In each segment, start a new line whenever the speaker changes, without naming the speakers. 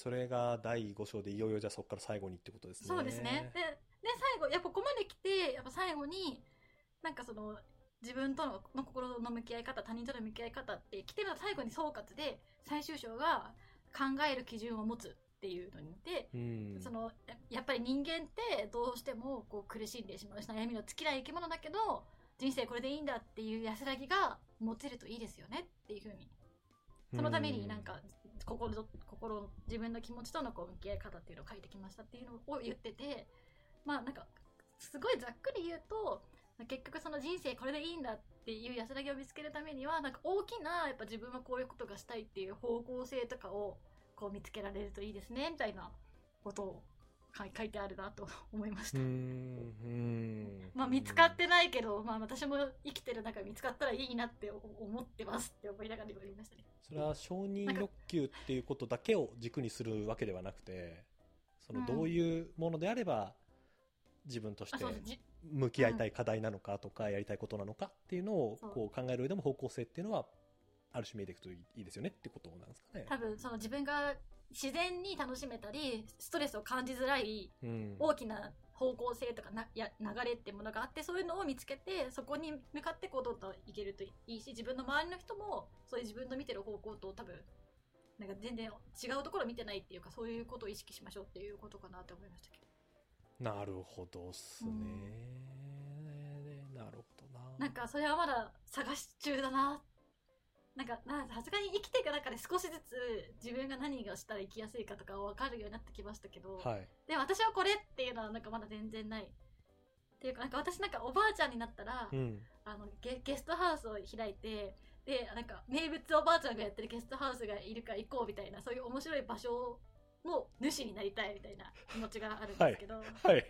それが第5章でいよいよじゃあそこから最後にってことですね。
そうですね。で、で、最後、やっぱここまで来て、やっぱ最後に、なんかその、自分とのの心の向き合い方、他人との向き合い方って来てる最後に総括で、最終章が考える基準を持つっていうのにで、
うん。
その、ややっぱり人間ってどうしてもこう苦しんでしまうし、悩みの尽きない生き物だけど、人生これでいいんだっていう安らぎが持てるといいですよねっていうふうに。そのためになんか、心と、心、自分の気持ちとのこう向き合い方っていうのを書いてきましたっていうのを言ってて、まあなんか、すごいざっくり言うと、結局その人生これでいいんだっていう安らぎを見つけるためには、なんか大きな、やっぱ自分はこういうことがしたいっていう方向性とかをこう見つけられるといいですね、みたいなことを書いてあるなと 思いました。
ん。うん。
まあ見つかってないけど、まあ私も生きてる中見つかったらいいなって思ってますって思いながら言いましたね。
それは承認欲求っていうことだけを軸にするわけではなくて、その
うん
どういうものであれば自分とし
あ、
て向き合いたい課題なのかとかやりたいことなのかっていうのをこう考える上でも方向性っていうのはある種見えていくといいですよねってことなんですかね。
多分その自分が自然に楽しめたり、ストレスを感じづらい
うん。
大きな方向性とかなや流れってものがあって、そういうのを見つけて、そこに向かってこうどんどんいけるといいし、自分の周りの人も、そういう自分の見てる方向と多分、なんか全然違うところ見てないっていうか、そういうことを意識しましょうっていうことかなって思いましたけど。
なるほどっすね。なるほどな。
なんかそれはまだ探し中だな。なんか、なさすがに生きていく中で少しずつ自分が何がしたら生きやすいかとか分かるようになってきましたけど、
はい。
で、私はこれっていうのはなんかまだ全然ない。っていうか、なんか私なんかおばあちゃんになったら、
うん。
あのゲ、ゲストハウスを開いて、で、なんか名物おばあちゃんがやってるゲストハウスがいるから行こうみたいな、そういう面白い場所の主になりたいみたいな気持ちがあるんですけど、
はい。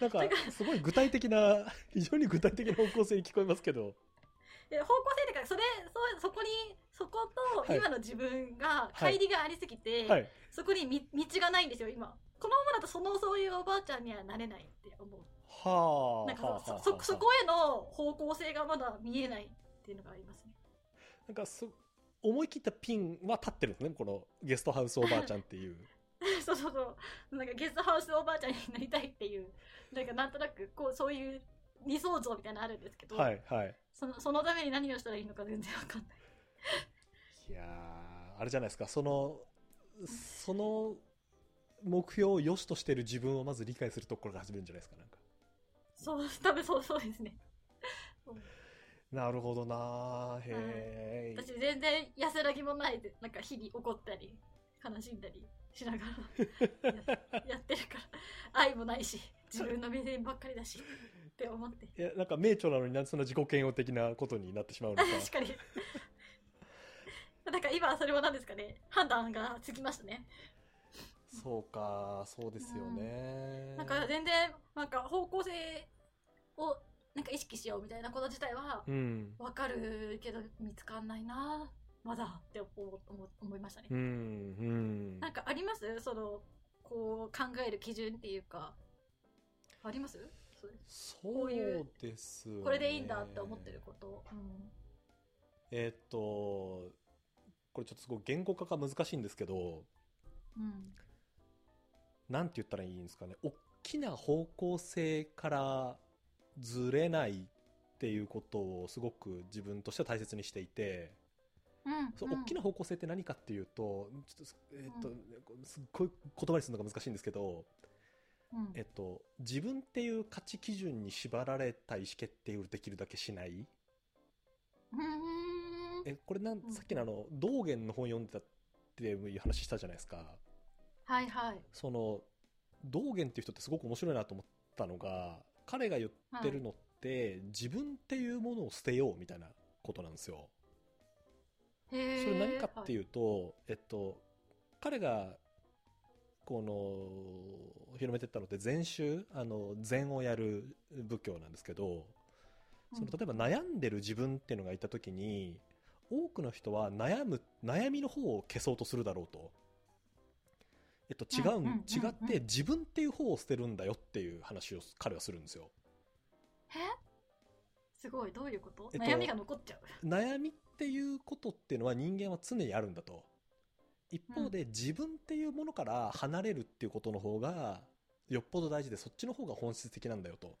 なんか、すごい具体的な、非常に具体的な方向性に聞こえますけど。
で方向性というか、それ、そ、そこに、そこと
はい
今の自分が、
はい
乖離がありすぎて、
はい。
そこにみ道がないんですよ、今。このままだとその、そういうおばあちゃんにはなれないって思う。
はあ。
なんか
はあはあ
そ、そ、そこへの方向性がまだ見えないっていうのがありますね。
なんかそ、思い切ったピンは立ってるんですね。このゲストハウスおばあちゃんっていう。
そうそうそう。なんかゲストハウスおばあちゃんになりたいっていう、なんかなんとなく、こう、そういう理想像みたいなのあるんですけど、
はい、はい。
その、そのために何をしたらいいのか全然わかんない。
いやー、あれじゃないですか。その、その目標を良しとしてる自分をまず理解するところから始めるんじゃないですか。なんか。
そう、多分そう、そうですね。
なるほどなへえ。
私全然安らぎもないで、なんか日々怒ったり、悲しんだりしながらややってるから、愛もないし、自分の目線ばっかりだし、って思って。
いや、なんか名著なのになんでそんな自己嫌悪的なことになってしまうのか。
確かに。なんか今はそれも何ですかね、判断がつきましたね。
そうか、そうですよね。
なんか全然、なんか方向性をなんか意識しようみたいなこと自体は
うん。
わかるけど見つかんないなまだって思思思いましたね。
うん、うん。
なんかあります？その、こう考える基準っていうか、あります？それ
そうです、ね。
これでいいんだって思ってること。うん。
えーっと、これちょっとすごい言語化が難しいんですけど、
うん。
なんて言ったらいいんですかね。大きな方向性からずれないっていうことをすごく自分としては大切にしていて、
うん。
そ大きな方向性って何かっていうと、ちょっと、えーっと、
う
すっごい言葉にするのが難しいんですけど、
うん
えっと、自分っていう価値基準に縛られた意思決定をできるだけしない？え、これなん、
うん
さっきのあの、道元の本読んでたっていう話したじゃないですか。
はいはい。
その、道元っていう人ってすごく面白いなと思ったのが、彼が言ってるのって、自分っていうものを捨てようみたいなことなんですよ。
へ
それ何かって
う。
いうと、えっと、彼が、この、広めてったのって禅宗、あの、禅をやる仏教なんですけど、その例えば悩んでる自分っていうのがいた時に、多くの人は悩む、悩みの方を消そうとするだろうと。えっと、違う違って自分っていう方を捨てるんだよっていう話を彼はするんですよ。
え？すごい、どういうこと、
えっと
悩みが残っちゃう。
悩みっていうことっていうのは人間は常にあるんだと。一方で自分っていうものから離れるっていうことの方がよっぽど大事でそっちの方が本質的なんだよと。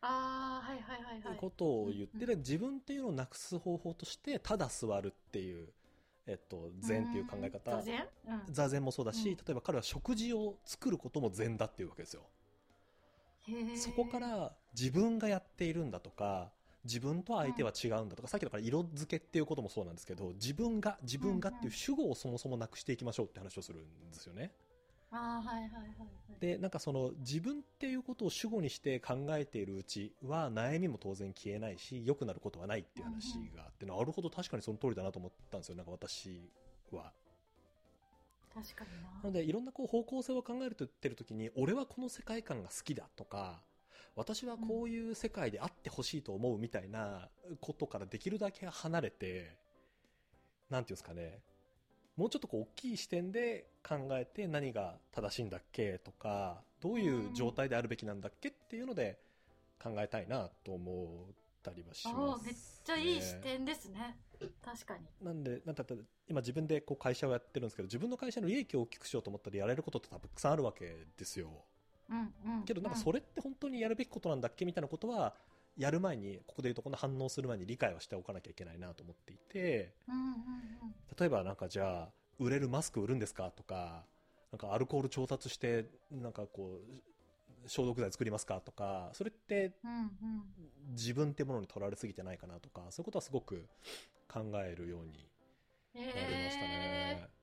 ああはいはいはいはい。
いうことを言って、で自分っていうのをなくす方法としてただ座るっていう、えっと、禅っていう考え方。
座禅？うん。
座禅もそうだし、
うん。
例えば彼は食事を作ることも禅だっていうわけですよ。そこから自分がやっているんだとか自分と相手は違うんだとか、さっきだから色付けっていうこともそうなんですけど自分が自分がっていう主語をそもそもなくしていきましょうって話をするんですよね。
ああはいはいはいはい
でなんかその自分っていうことを主語にして考えているうちは悩みも当然消えないし良くなることはないっていう話があって、なるほど確かにその通りだなと思ったんですよ。なんか私は。
確かにな。
なのでいろんなこう方向性を考えると言ってる時に俺はこの世界観が好きだとか私はこういう世界であってほしいと思うみたいなことからできるだけ離れてなんていうんですかね。もうちょっとこう大きい視点で考えて何が正しいんだっけとかどういう状態であるべきなんだっけっていうので考えたいなと思ったりはし
あ
ます、
あめっちゃいい視点ですね。確かに。
なんで、なんだったら今自分でこう会社をやってるんですけど、自分の会社の利益を大きくしようと思ったらやれることってたくさんあるわけですよ。
うんうん。
けどなんかそれって本当にやるべきことなんだっけみたいなことは、やる前に、ここで言うとこの反応する前に理解はしておかなきゃいけないなと思っていて、
うんうんうん。
例えばなんかじゃあ、売れるマスク売るんですかとか、なんかアルコール調達して、なんかこう、消毒剤作りますかとか、それって自分ってものに取られすぎてないかなとか、そういうことはすごく考えるように
へ
なりましたね。
え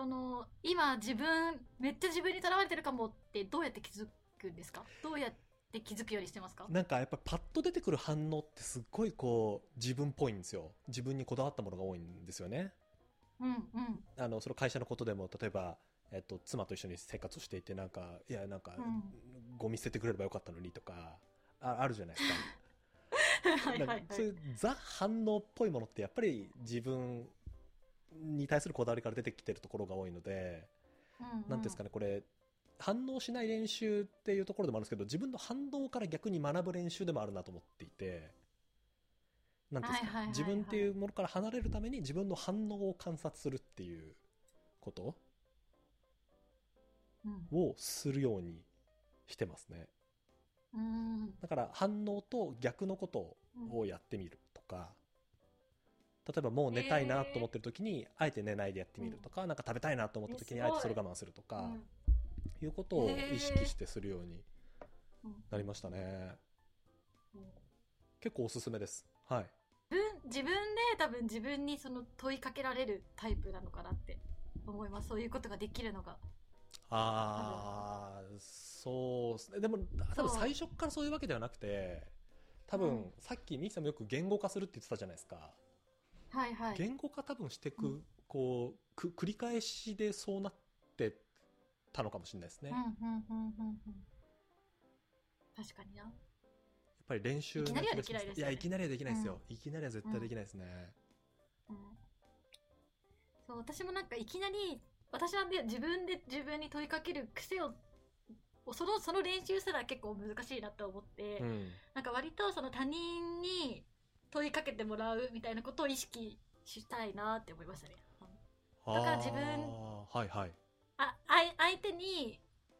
その今自分めっちゃ自分にとらわれてるかもってどうやって気づくんですか？どうやって気づくようにしてますか？
なんかやっぱパッと出てくる反応ってすっごいこう自分っぽいんですよ。自分にこだわったものが多いんですよね。
うんうん。
あの、その会社のことでも、例えば、えっと、妻と一緒に生活をしていて、なんか、いや、なんか、
うん。
ゴミ捨ててくれればよかったのにとか、ああるじゃないですか そういうザ反応っぽいものってやっぱり自分に対するこだわりから出てきてるところが多いので、なんていうんですかね、これ、反応しない練習っていうところでもあるんですけど、自分の反応から逆に学ぶ練習でもあるなと思っていて、なんですか、自分っていうものから離れるために自分の反応を観察するっていうこと
うん。
をするようにしてますね。
うん。
だから反応と逆のことをやってみるとか、例えばもう寝たいなと思ってる時に、あえて寝ないでやってみるとか、なんか食べたいなと思った時にあえてそれ我慢するとか、
うん
いうことを意識してするように
うん
なりましたね。
うん
結構おすすめです。はい。
自分自分で多分自分にその問いかけられるタイプなのかなって思いますそういうことができるのが
ああ、そうですね。でも、多分最初からそういうわけではなくて、多分、
うん
さっきミキさんもよく言語化するって言ってたじゃないですか。
はいはい。
言語化多分していく、
うん。
こうく繰り返しでそうなってたのかもしれないですね、
うん
やっ
うんうんうんうん。確かにな。
ぱり練習
いきなりはできないですよね。
いやいきなりはできないですよ、いきなりは絶対できないですね、
うん。そう私もなんかいきなり私はね自分で自分に問いかける癖をそのその練習すら結構難しいなと思って、
うん。
なんか割とその他人に問いかけてもらうみたいなことを意識したいなって思いましたね。だから自分
はいはい。
ああい相手に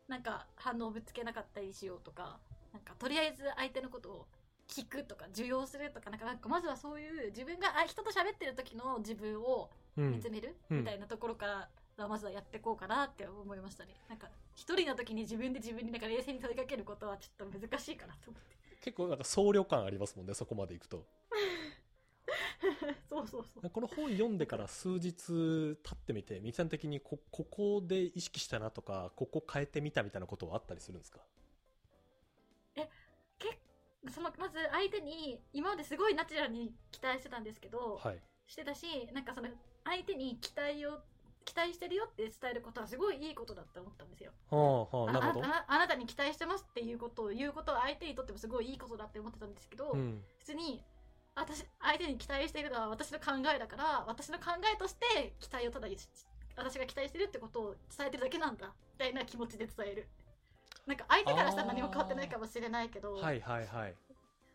なんか反応をぶつけなかったりしようとかなんかとりあえず相手のことを聞くとか受容するとかなんかなんかまずはそういう自分があ人と喋ってる時の自分を
うん。
見つめる、
うん。
みたいなところからまずはやっていこうかなって思いましたね。なんか一人の時に自分で自分になんか冷静に問いかけることはちょっと難しいかなと思って。
結構なんか僧侶感ありますもんねそこまでいくと
そうそうそう。
この本読んでから数日経ってみてミキさん的にこここで意識したなとかここ変えてみたみたいなことはあったりするんですか？
結そのまず相手に今まですごいナチュラルに期待してたんですけど、
はい。
してたしなんかその相手に期待を期待してるよって伝えることはすごいいいことだって思ったんですよ。
はあはあ
あ
なるほど。
あなあなたに期待してますっていうことを言うことは相手にとってもすごいいいことだって思ってたんですけど、
うん。
普通に私相手に期待しているのは私の考えだから私の考えとして期待をただ私が期待してるってことを伝えてるだけなんだみたいな気持ちで伝える。なんか相手からしたら何も変わってないかもしれないけど、
はいはいはい。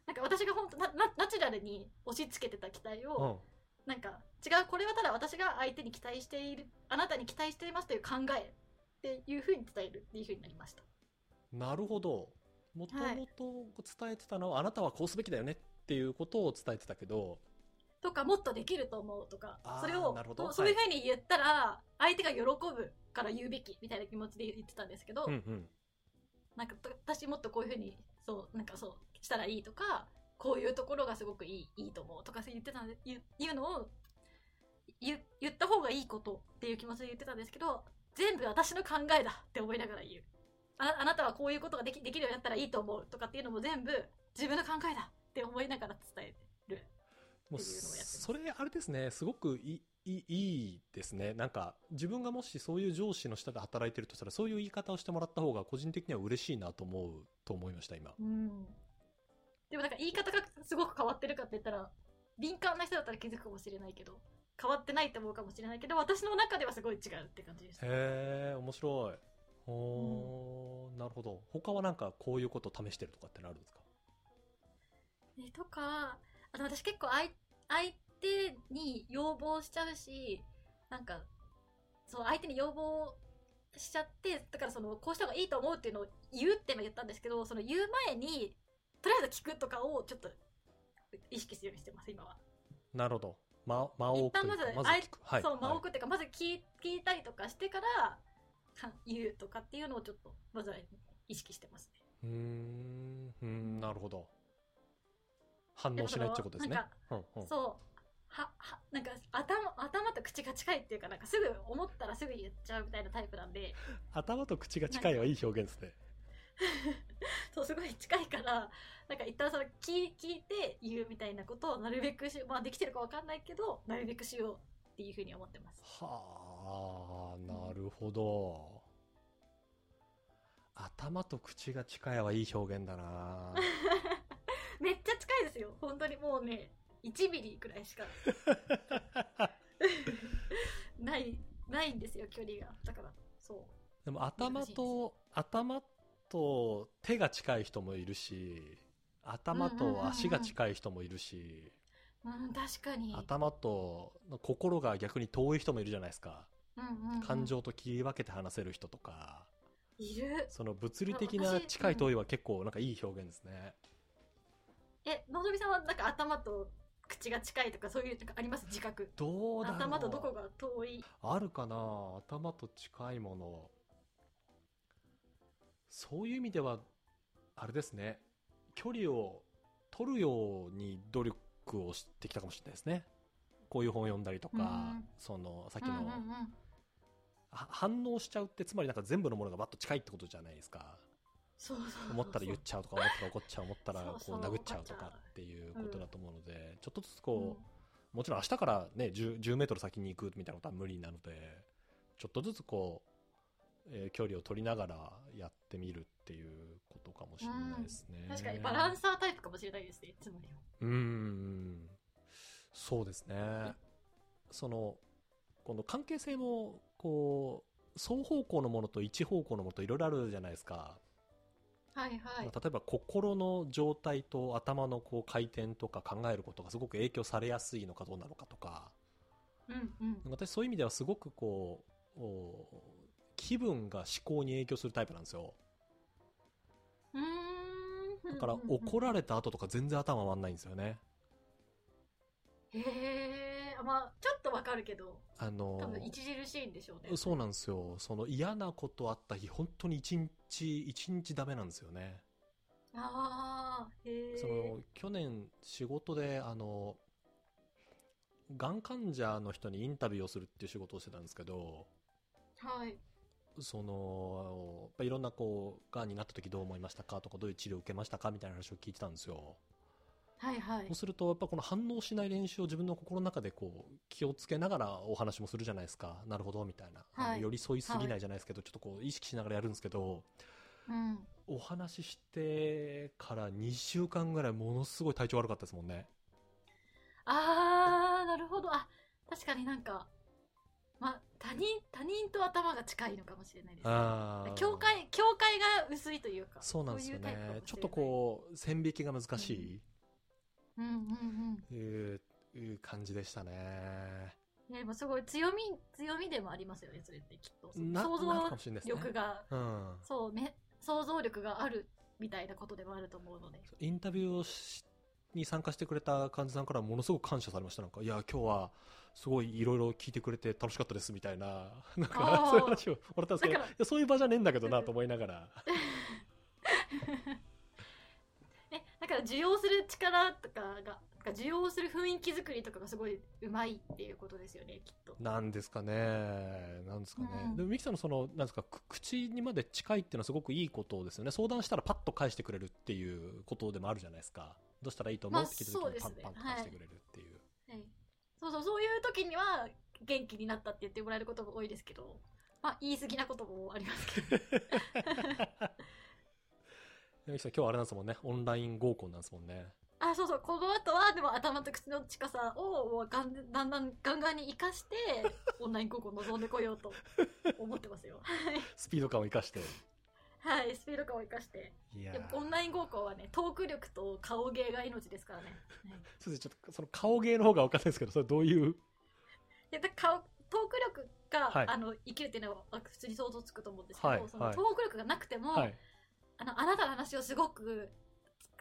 なんか私が本当ナチュラルに押し付けてた期待を、
うん。
なんか違うこれはただ私が相手に期待しているあなたに期待していますという考えっていうふうに伝えるっていうふうになりました。
なるほど。もともと伝えてたのは、あなたはこうすべきだよねっていうことを伝えてたけど、
とかもっとできると思うとかそれをそういうふうに言ったら相手が喜ぶから言うべきみたいな気持ちで言ってたんですけど、
うんうん。
なんかと私もっとこういうふうにそうなんかそうしたらいいとかこういうところがすごくいいいいと思うとか言ってたんで言うのを言言った方がいいことっていう気持ちで言ってたんですけど全部私の考えだって思いながら言う。ああなたはこういうことができできるようになったらいいと思うとかっていうのも全部自分の考えだって思いながら伝える
もうそれあれですね、すごくいいいいいですね。なんか、自分がもしそういう上司の下で働いてるとしたら、そういう言い方をしてもらった方が個人的には嬉しいなと思う、と思いました、今。
うんでもなんか言い方がすごく変わってるかって言ったら敏感な人だったら気づくかもしれないけど変わってないと思うかもしれないけど私の中ではすごい違うって感じです
へえ、面白い。おー、なるほど。他はなんかこういうことを試してるとかってのあるんですか？
えとかあの私結構相相手に要望しちゃうしなんかそう相手に要望しちゃってだからそのこうした方がいいと思うっていうのを言うって今言ったんですけどその言う前にとりあえず聞くとかをちょっと意識するようにしてます今は。
なるほど。間、間を
一
置くというか
旦まず、
まず。はい。
そう間を
はい
置くっていうか、まず聞い聞いたりとかしてからか言うとかっていうのをちょっとまずは意識してますね。
うん、なるほど。反応しないってことですね
なんか。
うんうん
そうははなんか頭頭と口が近いっていうかなんかすぐ思ったらすぐ言っちゃうみたいなタイプなんで
頭と口が近いはいい表現ですね。
そうすごい近いからなんか一旦その聞聞いて言うみたいなことをなるべくしまあできてるかわかんないけどなるべくしようっていうふうに思ってます。
はあ、なるほど。頭と口が近いはいい表現だな
めっちゃ近いですよ。本当にもうね1ミリくらいしか ないないんですよ距離が。だからそう。
でも頭と、頭と手が近い人もいるし、頭と足が近い人もいるし、
うん確かに。
頭と心が逆に遠い人もいるじゃないですか。
うんうんうん。
感情と切り分けて話せる人とか、
いる。
その物理的な近い遠いは結構なんかいい表現ですね。
えのぞみさんはなんか頭と口が近いとかそういうなんかあります？自覚
どうだろう
頭とどこが？遠い
あるかな？頭と近いもの。そういう意味では、あれですね。距離を取るように努力をしてきたかもしれないですね。こういう本を読んだりとか、
うん
その、さっきの、
うんうんうん
は反応しちゃうって、つまりなんか全部のものがバッと近いってことじゃないですか。思ったら言っちゃうとか、思ったら怒っちゃう、思ったらこ
そう
殴っちゃうとかっていうことだと思うので、ちょっとずつ
うん
こう、もちろん明日からね、10, 10メートル先に行くみたいなことは無理なので、ちょっとずつこう、えー距離を取りながらやってみるっていうことかもしれないですね。
確かにバランサータイプかもしれないですねつまりは
うーん。そうですね。その、この関係性も、こう、双方向のものと一方向のものといろいろあるじゃないですか。
はいはい。
まあ例えば心の状態と頭のこう回転とか考えることがすごく影響されやすいのかどうなのかとか、
うんうん。
私そういう意味ではすごくこう、お気分が思考に影響するタイプなんですよ。だから怒られた後とか全然頭回んないんですよね。
へえまあちょっとわかるけど
あの
多分著しいんでしょうね
そうなんですよ。その嫌なことあった日、本当に一日、一日ダメなんですよね。
ああへえ
その、去年仕事で、あの、がん患者の人にインタビューをするっていう仕事をしてたんですけど、
はい
その、やっぱいろんなこう、がんになった時どう思いましたかとか、どういう治療を受けましたかみたいな話を聞いてたんですよ。
はいはい。
そうすると、やっぱこの反応しない練習を自分の心の中でこう、気をつけながらお話もするじゃないですか。なるほど、みたいな。
はい。
寄り添いすぎないじゃないですけど、ちょっとこう、意識しながらやるんですけど、
うん。
お話ししてから2週間ぐらいものすごい体調悪かったですもんね。
ああなるほど。あ確かになんかまあ他人他人と頭が近いのかもしれないですね。境界境界が薄いというか
そうなんですよね。ちょっとこう線引きが難しい、いう感じでしたね。
いやでもすごい強み、強みでもありますよね、それってきっと。
な
想像。力が、
うん。
そうね、想像力があるみたいなことでもあると思うので。
インタビューをしに参加してくれた患者さんからものすごく感謝されました。なんか、いや、今日はすごいいろいろ聞いてくれて楽しかったですみたいな、なんかそういう話をもらったんですけど、そういう場じゃねえんだけどなと思いながら。
え、だから受容する力とかが、受容する雰囲気作りとかがすごいうまいっていうことですよね、きっと。
なんですかね。なんですかね。
うん
でも、ミキさんのその、なんですか、く口にまで近いっていうのはすごくいいことですよね。相談したらパッと返してくれるっていうことでもあるじゃないですか。どうしたらいいと思う？
まあ
って聞いた
そうですね
時にパンパンと返してくれるっていう。
はい、そうそう、そういう時には元気になったって言ってもらえることも多いですけど、まあ言い過ぎなこともありますけど。
今日はあれなんですもんね。オンライン合コンなんですもんね。
あ、そうそう、この後はでも頭と口の近さをもうガンだんだんガンガンに活かして、オンライン高校望んでこようと思ってますよ。はい。
スピード感を生かして。
はい、スピード感を生かして。
いや
オンライン合コンはね、トーク力と顔芸が命ですからね。はい
そうですちょっとその顔芸の方が分かんないですけど、それどういう？
でだ顔トーク力が、
はい
あの生きるっていうのはあ普通に想像つくと思うんですけど、
はいはい
そのトーク力がなくても、
はい。
あのあなたの話をすごく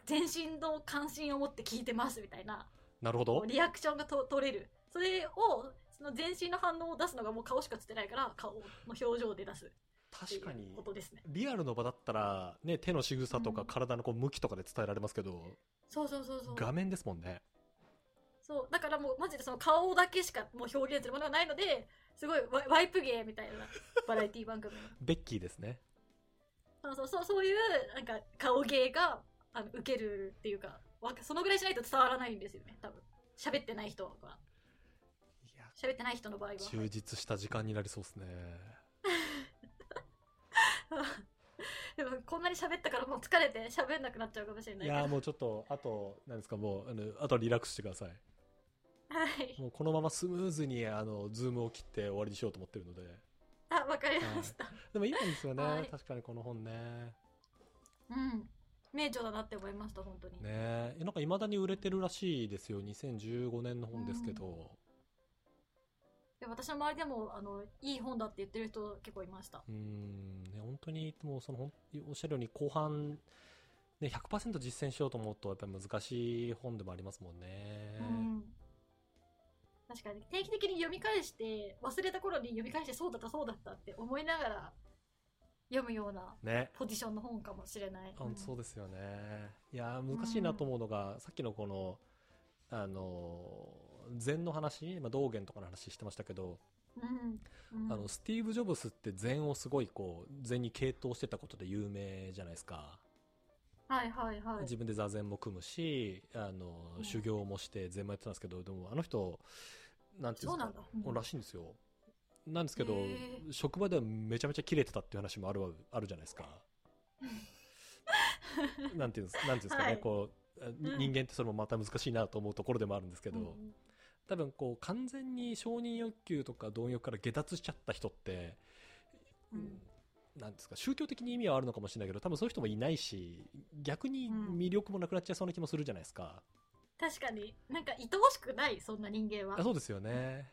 全身の関心を持って聞いてますみたいな。
なるほど。
リアクションがと取れる。それをその全身の反応を出すのがもう顔しかつってないから顔の表情で出す。
確かに。
うこ。とですね。
リアルの場だったら、ね、手の仕草とか
うん。
体のこう向きとかで伝えられますけど、
そうそうそうそう。
画面ですもんね。
そう。だからもうマジでその顔だけしかもう表現するものがないのですごいワイワイプ芸みたいな。バラエティ番組の。
ベッキーですね。
そうそうそうそういうなんか顔芸があの受けるっていうかわそのぐらいしないと伝わらないんですよね多分喋ってない人は喋ってない人の場合は
充実した時間になりそうですね。
でもこんなに喋ったからもう疲れて喋んなくなっちゃうかもしれないい
や、もうちょっと、あと、なんですか、もう、あの、あとはリラックスしてください。
はい
もうこのままスムーズに、あの、ズームを切って終わりにしようと思ってるので。
あわかりました、
でもいいんですよね、
はい。
確かにこの本ね。
うん。名著だなって思いました本当に。
ね。えなんか未だに売れてるらしいですよ。2015年の本ですけど。
で私の周りでもあのいい本だって言ってる人結構いました。
うーん、ね、本当に、もうその、おっしゃるように後半、ね、100%実践しようと思うと、やっぱり難しい本でもありますもんね。
うん確かに定期的に読み返して忘れた頃に読み返してそうだったそうだったって思いながら読むような
ね。
ポジションの本かもしれない。
あ
うん
そうですよね。いやー、難しいなと思うのが、さっきのこの、あのー、禅の話、まあ、道元とかの話してましたけど、
うんうん
あの、スティーブ・ジョブスって禅をすごいこう、禅に傾倒してたことで有名じゃないですか。
はいはいはい。
自分で座禅も組むし、あの、
うん。
修行もして禅もやってたんですけど、でもあの人、なんていうんですか
そうなん
らしいんですよ。なんですけど職場ではめちゃめちゃキレてたっていう話もあるわあるじゃないですか。なんていうんですなんていうんですかね、
はい。
こう、人間ってそれもまた難しいなと思うところでもあるんですけど、
うん。
多分こう、完全に承認欲求とか貪欲から下脱しちゃった人って、
うん
なんですか、宗教的に意味はあるのかもしれないけど、多分そういう人もいないし、逆に魅力もなくなっちゃいそうな気もするじゃないですか。
確かに、なんか愛おしくない、そんな人間は
あ。そうですよね。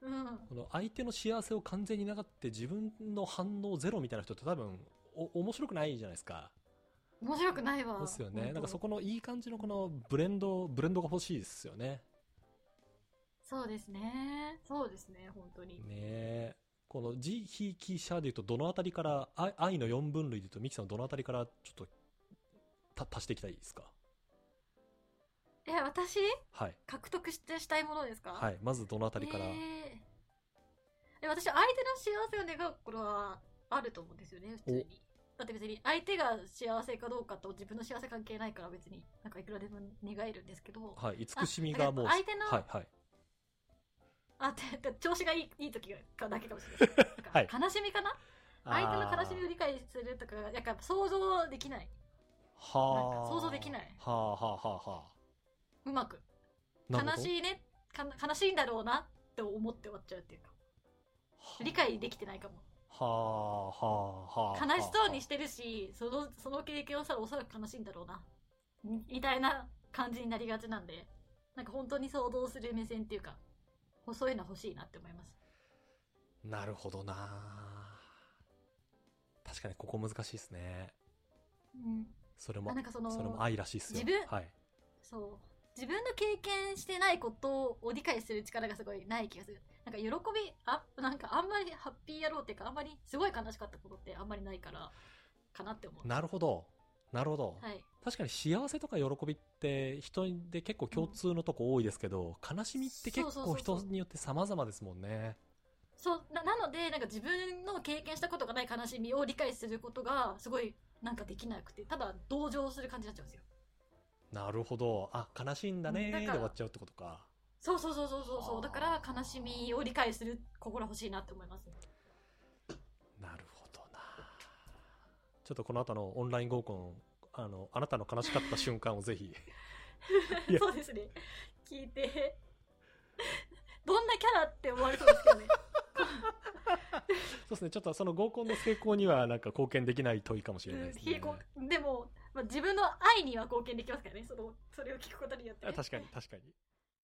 うん。
この相手の幸せを完全にながって自分の反応ゼロみたいな人って多分お面白くないじゃないですか。
面白くないわ。
ですよね。なんかそこのいい感じのこのブレンド、ブレンドが欲しいですよね。
そうですね。そうですね、本当に。
ねえ。このジ・ヒ・キ・シャで言うとどのあたりから、愛愛の4分類で言うとミキさんどのあたりからちょっとた足していきたいですか？
え、私？
はい。
獲得してしたいものですか？
はい。まずどのあたりから？
えーえ私、相手の幸せを願うことはあると思うんですよね、普通に。だって別に相手が幸せかどうかと自分の幸せ関係ないから別になんかいくらでも願えるんですけど、
はい。慈しみがもう。
あ相手の
はい、はい。
あ、てて調子がいいいい時がだけかもしれない。
はい
悲しみかな？相手の悲しみを
を。
理解するとか、なんか想像できない。
はあ。
なんか想像できない
はあ、はあ、はあ、はあ。
うまく。悲しいねか悲しいんだろうなって思って終わっちゃうっていうか理解できてないかも
はあ、はあ、はあ。
悲しそうにしてるしそのその経験をしたらおそらく悲しいんだろうなみみたいな感じになりがちなんでなんか本当に想像する目線っていうか、そういうの欲しいなって思います。
なるほどな確かにここ難しいですね。
うん。
それも
あなんかその
れも愛らしいっすよ。
自分
はい。
そう。自分の経験してないことを理解する力がすごいない気がする。なんか喜び、あ、なんかあんまりハッピーやろうっていうか、あんまりすごい悲しかったことってあんまりないから、かなって思う。
なるほど。なるほど。
はい。
確かに幸せとか喜びって人で結構共通のとこ多いですけど、悲しみって結構人によって様々ですもんね。
そうななのでなんか自分の経験したことがない悲しみを理解することがすごいなんかできなくてただ同情する感じになっちゃうんですよ
なるほど。あ、悲しいんだねーで終わっちゃうってことか。
そうそうそうそうそうだから悲しみを理解する心欲しいなって思います
なるほどなちょっとこの後のオンライン合コン、あの、あなたの悲しかった瞬間をぜひ。
そうですね聞いてどんなキャラって思われそうですけどね
そうですね。ちょっとその合コンの成功にはなんか貢献できない問いかもしれないですね。
でも、まあ、自分の愛には貢献できますからねそのそれを聞くことによってね、
あ確かに、確かに。